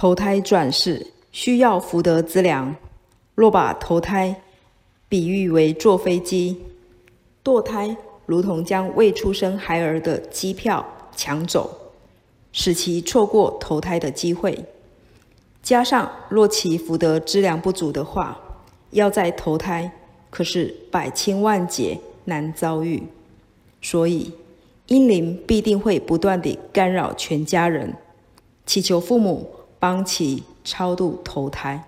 投胎转世需要福德资粮，若把投胎比喻为坐飞机，堕胎如同将未出生孩儿的机票抢走，使其错过投胎的机会。加上若其福德资粮不足的话，要再投胎可是百千万劫难遭遇。所以阴灵必定会不断地干扰全家人，祈求父母帮其超度投胎。